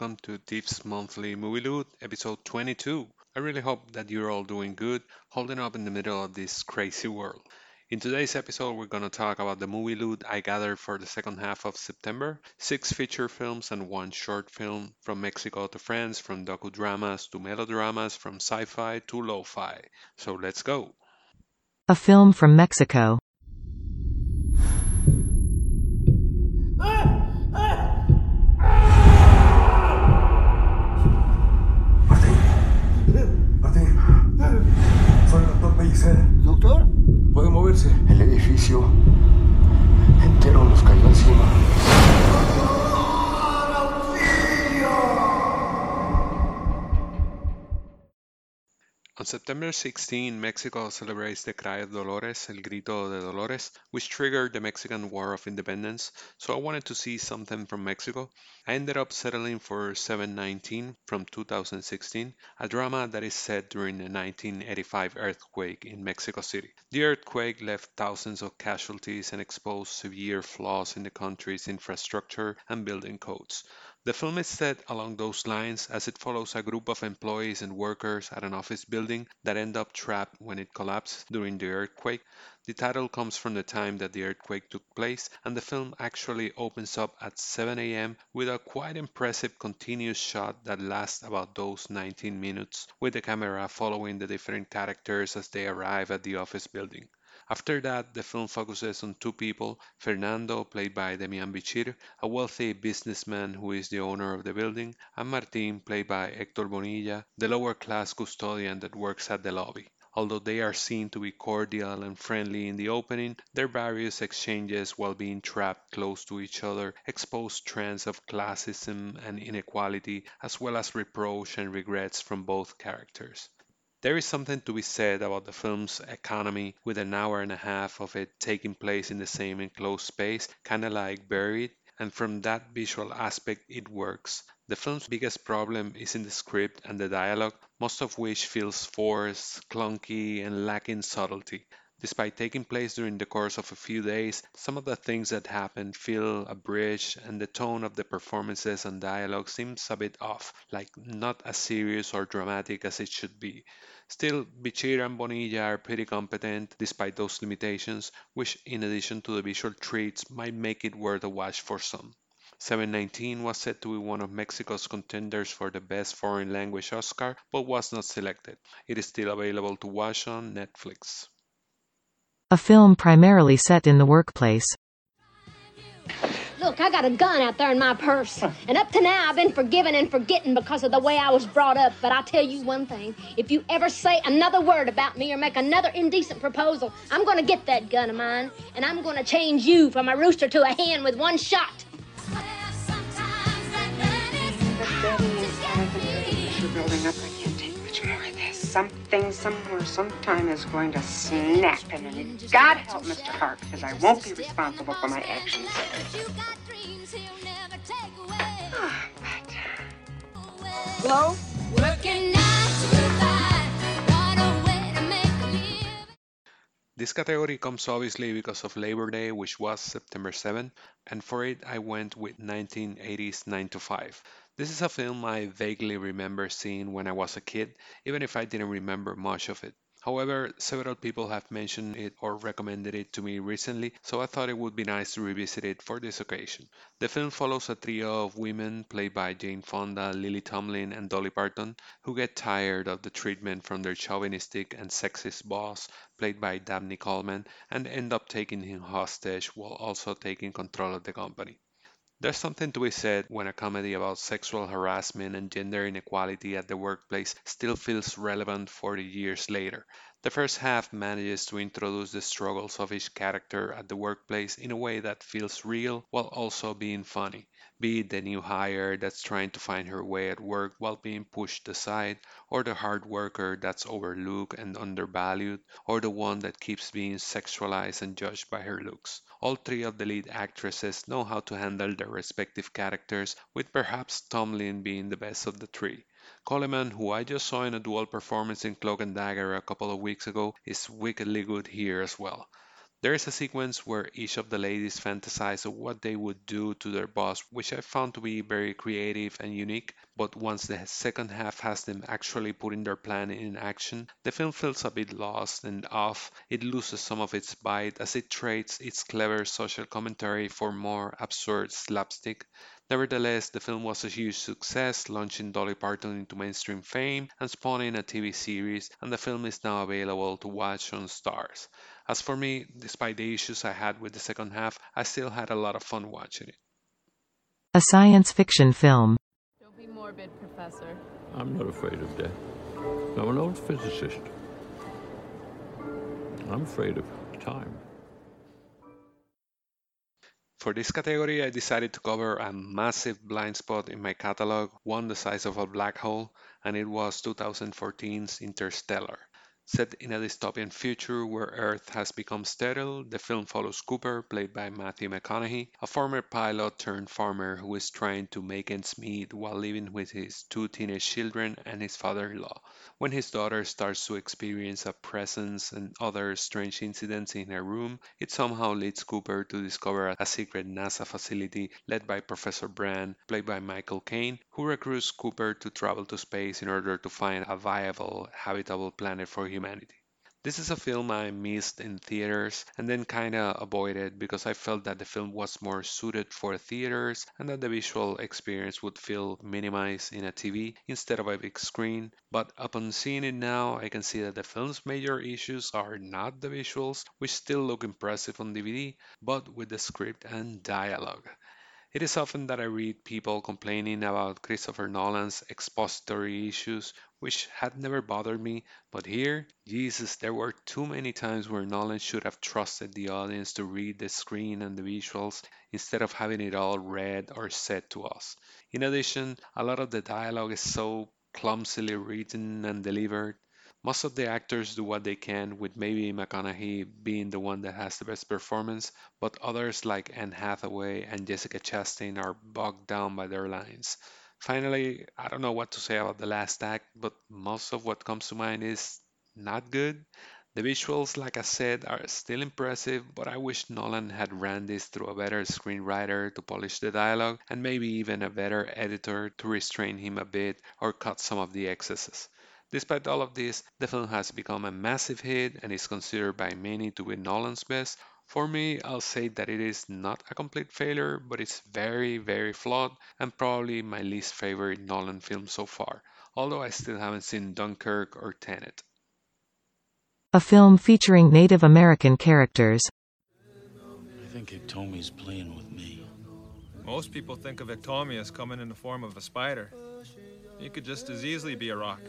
Welcome to Tiff's Monthly Movie Loot, episode 22. I really hope that you're all doing good, holding up in the middle of this crazy world. In today's episode, we're going to talk about the movie loot I gathered for the second half of September six feature films and one short film, from Mexico to France, from docudramas to melodramas, from sci fi to lo fi. So let's go. A film from Mexico. ¿Doctor? Puede moverse. El edificio entero nos cayó encima. On September 16, Mexico celebrates the Cry of Dolores, El Grito de Dolores, which triggered the Mexican War of Independence, so I wanted to see something from Mexico. I ended up settling for 719 from 2016, a drama that is set during the 1985 earthquake in Mexico City. The earthquake left thousands of casualties and exposed severe flaws in the country's infrastructure and building codes. The film is set along those lines as it follows a group of employees and workers at an office building that end up trapped when it collapsed during the earthquake. The title comes from the time that the earthquake took place, and the film actually opens up at 7 a.m. with a quite impressive continuous shot that lasts about those 19 minutes, with the camera following the different characters as they arrive at the office building. After that, the film focuses on two people Fernando, played by Demian Bichir, a wealthy businessman who is the owner of the building, and Martin, played by Hector Bonilla, the lower class custodian that works at the lobby. Although they are seen to be cordial and friendly in the opening, their various exchanges while being trapped close to each other expose trends of classism and inequality, as well as reproach and regrets from both characters. There is something to be said about the film's economy, with an hour and a half of it taking place in the same enclosed space, kinda like Buried, and from that visual aspect it works. The film's biggest problem is in the script and the dialogue, most of which feels forced, clunky, and lacking subtlety. Despite taking place during the course of a few days, some of the things that happen feel abridged and the tone of the performances and dialogue seems a bit off, like not as serious or dramatic as it should be. Still, Bichir and Bonilla are pretty competent despite those limitations, which in addition to the visual treats might make it worth a watch for some. 719 was said to be one of Mexico's contenders for the Best Foreign Language Oscar, but was not selected. It is still available to watch on Netflix. A film primarily set in the workplace. Look, I got a gun out there in my purse. And up to now, I've been forgiven and forgetting because of the way I was brought up. But I'll tell you one thing if you ever say another word about me or make another indecent proposal, I'm going to get that gun of mine and I'm going to change you from a rooster to a hen with one shot. Pressure building up. I can't take much more of this. Something, somewhere, sometime is going to snap, and then God help Mr. Hart, because I won't be responsible for my actions. But Hello? This category comes obviously because of Labor Day, which was September 7, and for it I went with 1980's 9 to 5. This is a film I vaguely remember seeing when I was a kid, even if I didn't remember much of it. However, several people have mentioned it or recommended it to me recently, so I thought it would be nice to revisit it for this occasion. The film follows a trio of women played by Jane Fonda, Lily Tomlin, and Dolly Parton, who get tired of the treatment from their chauvinistic and sexist boss, played by Dabney Coleman, and end up taking him hostage while also taking control of the company. There's something to be said when a comedy about sexual harassment and gender inequality at the workplace still feels relevant 40 years later. The first half manages to introduce the struggles of each character at the workplace in a way that feels real while also being funny. Be it the new hire that's trying to find her way at work while being pushed aside, or the hard worker that's overlooked and undervalued, or the one that keeps being sexualized and judged by her looks. All three of the lead actresses know how to handle their respective characters, with perhaps Tomlin being the best of the three. Coleman, who I just saw in a dual performance in Cloak and Dagger a couple of weeks ago, is wickedly good here as well. There is a sequence where each of the ladies fantasize of what they would do to their boss, which I found to be very creative and unique, but once the second half has them actually putting their plan in action, the film feels a bit lost and off. It loses some of its bite as it trades its clever social commentary for more absurd slapstick. Nevertheless, the film was a huge success, launching Dolly Parton into mainstream fame and spawning a TV series, and the film is now available to watch on Starz. As for me, despite the issues I had with the second half, I still had a lot of fun watching it. A science fiction film. Don't be morbid, Professor. I'm not afraid of death. I'm an old physicist. I'm afraid of time. For this category, I decided to cover a massive blind spot in my catalog, one the size of a black hole, and it was 2014's Interstellar. Set in a dystopian future where Earth has become sterile, the film follows Cooper, played by Matthew McConaughey, a former pilot turned farmer who is trying to make ends meet while living with his two teenage children and his father in law. When his daughter starts to experience a presence and other strange incidents in her room, it somehow leads Cooper to discover a secret NASA facility led by Professor Brand, played by Michael Caine, who recruits Cooper to travel to space in order to find a viable, habitable planet for humanity humanity. This is a film I missed in theaters and then kinda avoided because I felt that the film was more suited for theaters and that the visual experience would feel minimized in a TV instead of a big screen. But upon seeing it now, I can see that the film's major issues are not the visuals, which still look impressive on DVD, but with the script and dialogue. It is often that I read people complaining about Christopher Nolan's expository issues, which had never bothered me, but here, Jesus, there were too many times where Nolan should have trusted the audience to read the screen and the visuals instead of having it all read or said to us. In addition, a lot of the dialogue is so clumsily written and delivered most of the actors do what they can, with maybe McConaughey being the one that has the best performance, but others like Anne Hathaway and Jessica Chastain are bogged down by their lines. Finally, I don't know what to say about the last act, but most of what comes to mind is not good. The visuals, like I said, are still impressive, but I wish Nolan had ran this through a better screenwriter to polish the dialogue, and maybe even a better editor to restrain him a bit or cut some of the excesses. Despite all of this, the film has become a massive hit and is considered by many to be Nolan's best. For me, I'll say that it is not a complete failure, but it's very, very flawed and probably my least favorite Nolan film so far, although I still haven't seen Dunkirk or Tenet. A film featuring Native American characters. I think Iktomi's playing with me. Most people think of Iktomi as coming in the form of a spider. He could just as easily be a rock.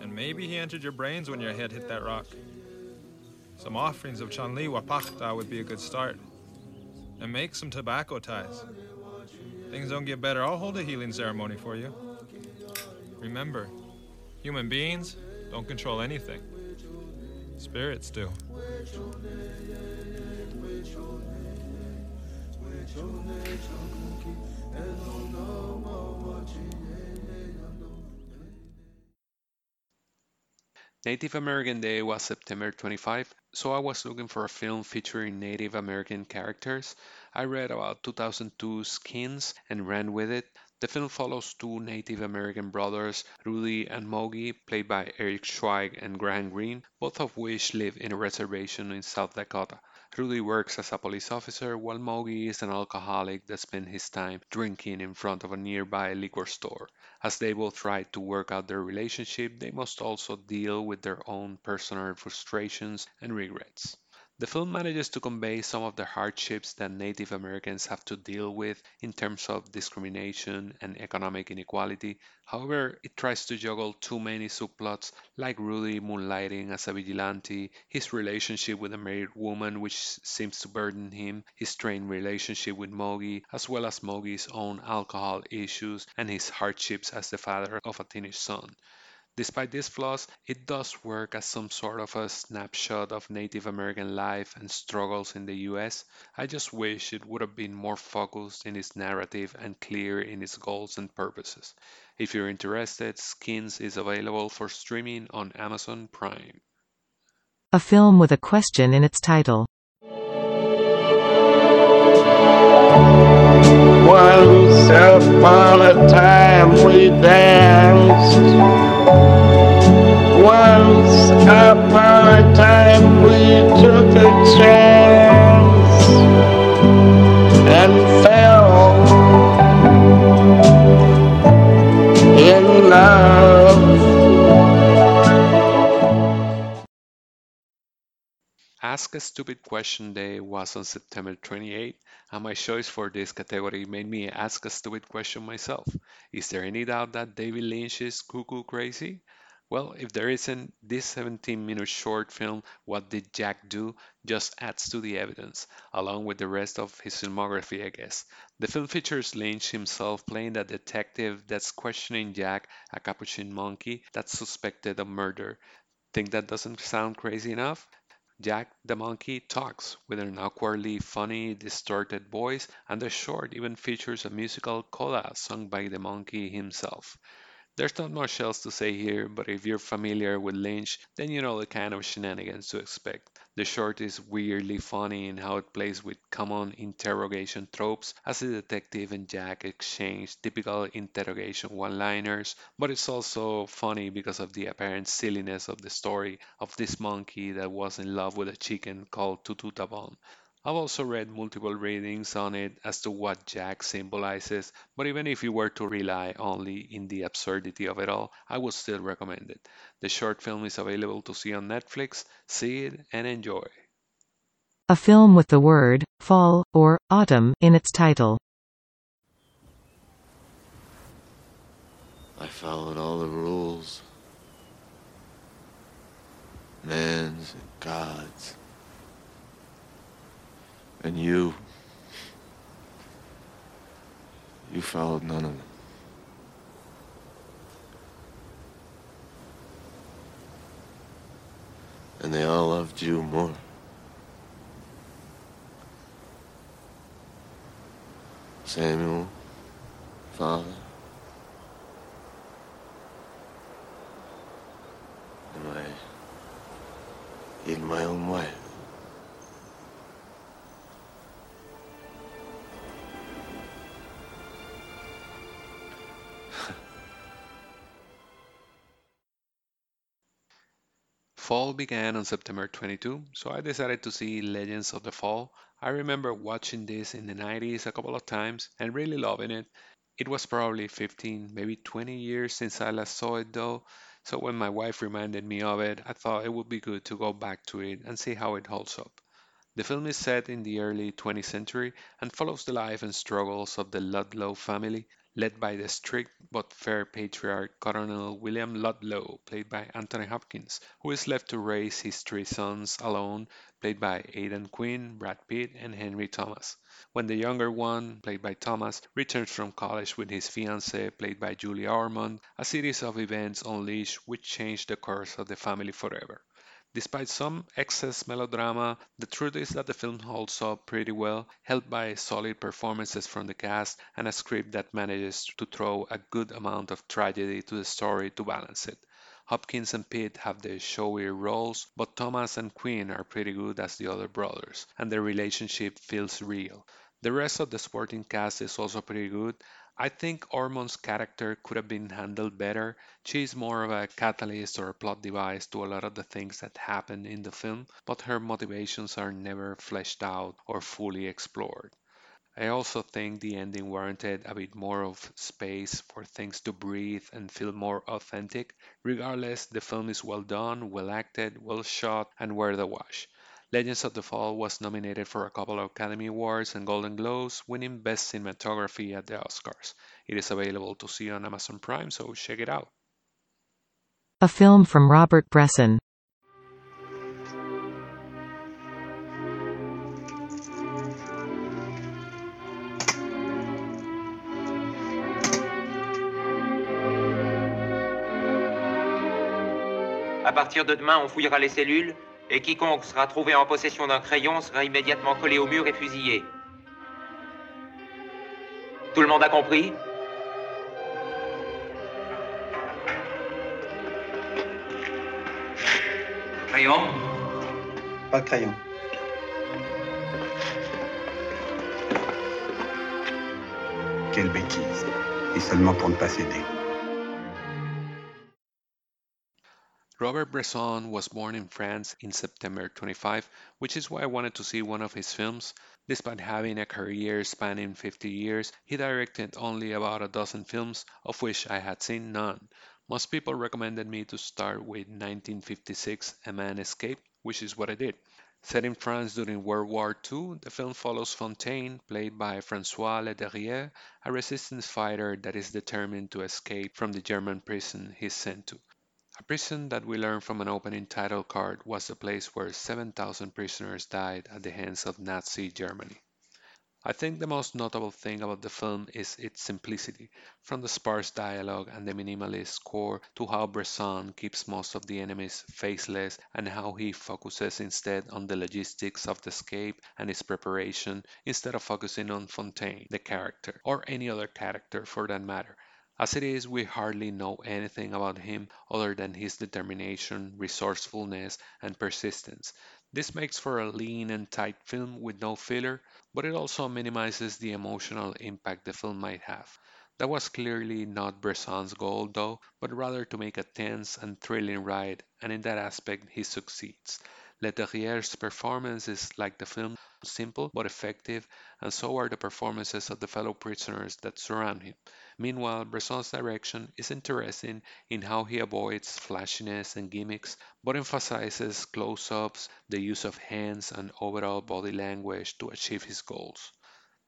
And maybe he entered your brains when your head hit that rock. Some offerings of Chanli Wapakta would be a good start. And make some tobacco ties. Things don't get better, I'll hold a healing ceremony for you. Remember, human beings don't control anything. Spirits do. Native American Day was September 25, so I was looking for a film featuring Native American characters. I read about 2002's Skins and ran with it. The film follows two Native American brothers, Rudy and Mogie, played by Eric Schweig and Graham Greene, both of which live in a reservation in South Dakota. Rudy works as a police officer, while Mogie is an alcoholic that spends his time drinking in front of a nearby liquor store. As they both try to work out their relationship, they must also deal with their own personal frustrations and regrets. The film manages to convey some of the hardships that Native Americans have to deal with in terms of discrimination and economic inequality. However, it tries to juggle too many subplots, like Rudy moonlighting as a vigilante, his relationship with a married woman which seems to burden him, his strained relationship with Mogie, as well as Mogie's own alcohol issues and his hardships as the father of a teenage son. Despite these flaws, it does work as some sort of a snapshot of Native American life and struggles in the US. I just wish it would have been more focused in its narrative and clear in its goals and purposes. If you're interested, Skins is available for streaming on Amazon Prime. A film with a question in its title. Once upon a time we danced. Once upon a time we took a chance and fell in love. Ask a Stupid Question Day was on September 28, and my choice for this category made me ask a stupid question myself. Is there any doubt that David Lynch is cuckoo crazy? Well, if there isn't, this 17 minute short film, What Did Jack Do, just adds to the evidence, along with the rest of his filmography, I guess. The film features Lynch himself playing a detective that's questioning Jack, a capuchin monkey that's suspected of murder. Think that doesn't sound crazy enough? Jack the Monkey talks with an awkwardly funny, distorted voice, and the short even features a musical coda sung by the monkey himself. There's not much else to say here, but if you're familiar with Lynch, then you know the kind of shenanigans to expect. The short is weirdly funny in how it plays with common interrogation tropes as the detective and Jack exchange typical interrogation one liners, but it's also funny because of the apparent silliness of the story of this monkey that was in love with a chicken called Toototabon. I've also read multiple readings on it as to what Jack symbolizes, but even if you were to rely only in the absurdity of it all, I would still recommend it. The short film is available to see on Netflix. See it and enjoy. A film with the word fall or autumn in its title. I followed all the rules. Man's and God's. And you. You followed none of them. And they all loved you more. Samuel, Father. Am I in my own way? Began on September 22, so I decided to see Legends of the Fall. I remember watching this in the 90s a couple of times and really loving it. It was probably 15, maybe 20 years since I last saw it though, so when my wife reminded me of it, I thought it would be good to go back to it and see how it holds up. The film is set in the early 20th century and follows the life and struggles of the Ludlow family, led by the strict but fair patriarch Colonel William Ludlow, played by Anthony Hopkins, who is left to raise his three sons alone, played by Aidan Quinn, Brad Pitt, and Henry Thomas. When the younger one, played by Thomas, returns from college with his fiancée, played by Julia Ormond, a series of events unleash which change the course of the family forever. Despite some excess melodrama, the truth is that the film holds up pretty well, helped by solid performances from the cast and a script that manages to throw a good amount of tragedy to the story to balance it. Hopkins and Pitt have the showier roles, but Thomas and Quinn are pretty good as the other brothers, and their relationship feels real. The rest of the supporting cast is also pretty good, I think Ormond's character could have been handled better. She's more of a catalyst or a plot device to a lot of the things that happen in the film, but her motivations are never fleshed out or fully explored. I also think the ending warranted a bit more of space for things to breathe and feel more authentic. Regardless, the film is well done, well acted, well shot, and worth a watch. Legends of the Fall was nominated for a couple of Academy Awards and Golden Globes, winning Best Cinematography at the Oscars. It is available to see on Amazon Prime, so check it out. A film from Robert Bresson. À partir de demain, on fouillera les cellules et quiconque sera trouvé en possession d'un crayon sera immédiatement collé au mur et fusillé. Tout le monde a compris? Crayon? Pas de crayon. Quelle bêtise. Et seulement pour ne pas céder. Robert Bresson was born in France in September 25, which is why I wanted to see one of his films. Despite having a career spanning 50 years, he directed only about a dozen films, of which I had seen none. Most people recommended me to start with 1956 A Man Escaped, which is what I did. Set in France during World War II, the film follows Fontaine, played by Francois Leterrier, a resistance fighter that is determined to escape from the German prison he's sent to. A prison that we learn from an opening title card was the place where 7,000 prisoners died at the hands of Nazi Germany. I think the most notable thing about the film is its simplicity, from the sparse dialogue and the minimalist score to how Bresson keeps most of the enemies faceless and how he focuses instead on the logistics of the escape and its preparation instead of focusing on Fontaine, the character, or any other character for that matter. As it is, we hardly know anything about him other than his determination, resourcefulness, and persistence. This makes for a lean and tight film with no filler, but it also minimizes the emotional impact the film might have. That was clearly not Bresson's goal, though, but rather to make a tense and thrilling ride, and in that aspect he succeeds. Leterrier's performance is like the film, simple but effective, and so are the performances of the fellow prisoners that surround him. Meanwhile, Bresson's direction is interesting in how he avoids flashiness and gimmicks, but emphasizes close ups, the use of hands, and overall body language to achieve his goals.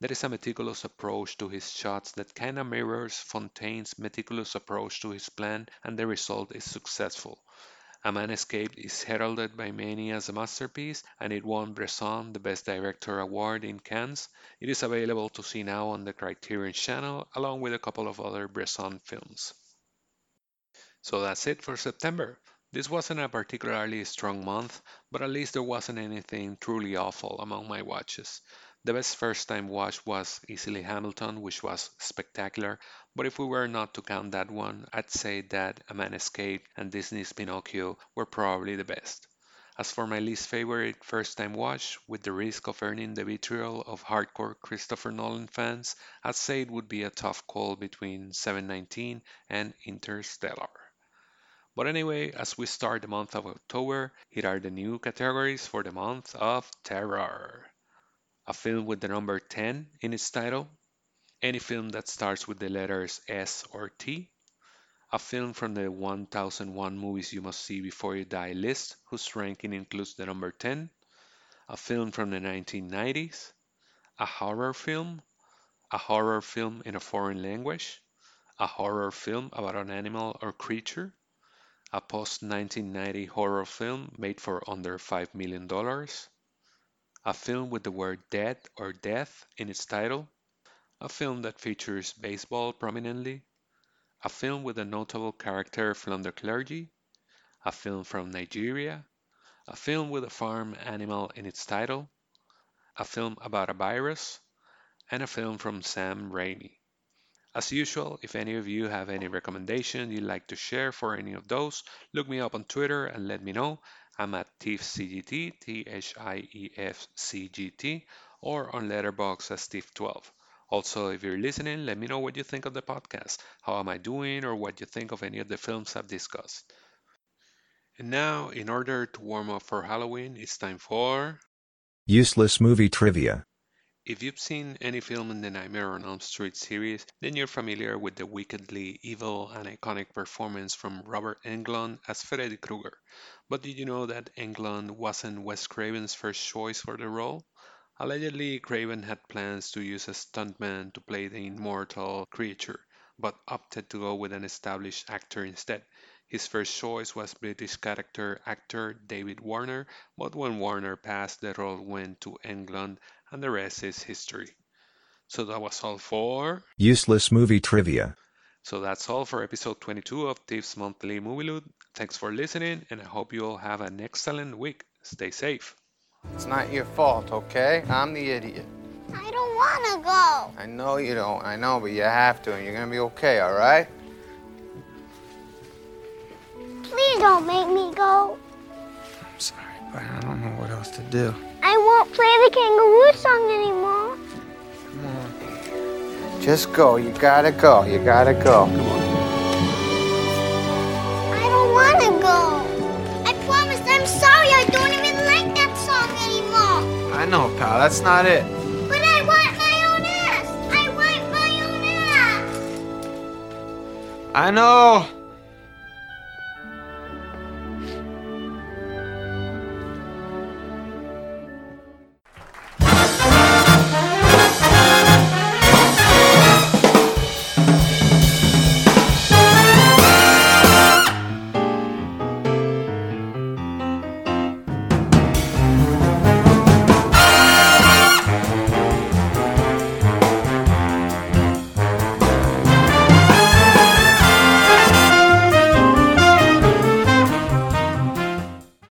There is a meticulous approach to his shots that kinda mirrors Fontaine's meticulous approach to his plan, and the result is successful. A Man Escaped is heralded by many as a masterpiece, and it won Bresson the Best Director award in Cannes. It is available to see now on the Criterion channel, along with a couple of other Bresson films. So that's it for September. This wasn't a particularly strong month, but at least there wasn't anything truly awful among my watches. The best first time watch was easily Hamilton, which was spectacular, but if we were not to count that one, I'd say that A Man Escaped and Disney's Pinocchio were probably the best. As for my least favorite first time watch, with the risk of earning the vitriol of hardcore Christopher Nolan fans, I'd say it would be a tough call between 719 and Interstellar. But anyway, as we start the month of October, here are the new categories for the month of terror a film with the number 10 in its title, any film that starts with the letters S or T, a film from the 1001 movies you must see before you die list, whose ranking includes the number 10, a film from the 1990s, a horror film, a horror film in a foreign language, a horror film about an animal or creature, a post 1990 horror film made for under $5 million, a film with the word dead or death in its title, a film that features baseball prominently, a film with a notable character from the clergy, a film from Nigeria, a film with a farm animal in its title, a film about a virus, and a film from Sam Raimi. As usual, if any of you have any recommendation you'd like to share for any of those, look me up on Twitter and let me know. I'm at ThiefCGT, T-H-I-E-F-C-G-T, or on Letterboxd as Thief12. Also, if you're listening, let me know what you think of the podcast. How am I doing, or what you think of any of the films I've discussed. And now, in order to warm up for Halloween, it's time for Useless Movie Trivia. If you've seen any film in the Nightmare on Elm Street series, then you're familiar with the wickedly evil and iconic performance from Robert Englund as Freddy Krueger. But did you know that Englund wasn't Wes Craven's first choice for the role? Allegedly, Craven had plans to use a stuntman to play the immortal creature, but opted to go with an established actor instead. His first choice was British character actor David Warner, but when Warner passed, the role went to Englund and the rest is history. So that was all for Useless Movie Trivia. So that's all for episode 22 of Tips Monthly Movie Loot. Thanks for listening, and I hope you all have an excellent week. Stay safe. It's not your fault, okay? I'm the idiot. I don't want to go. I know you don't. I know, but you have to, and you're going to be okay, all right? Please don't make me go. I'm sorry, but I don't know what else to do. I won't play the kangaroo song anymore. Come on. Just go. You gotta go. You gotta go. Come on. know, pal. That's not it. But I want my own ass. I want my own ass. I know.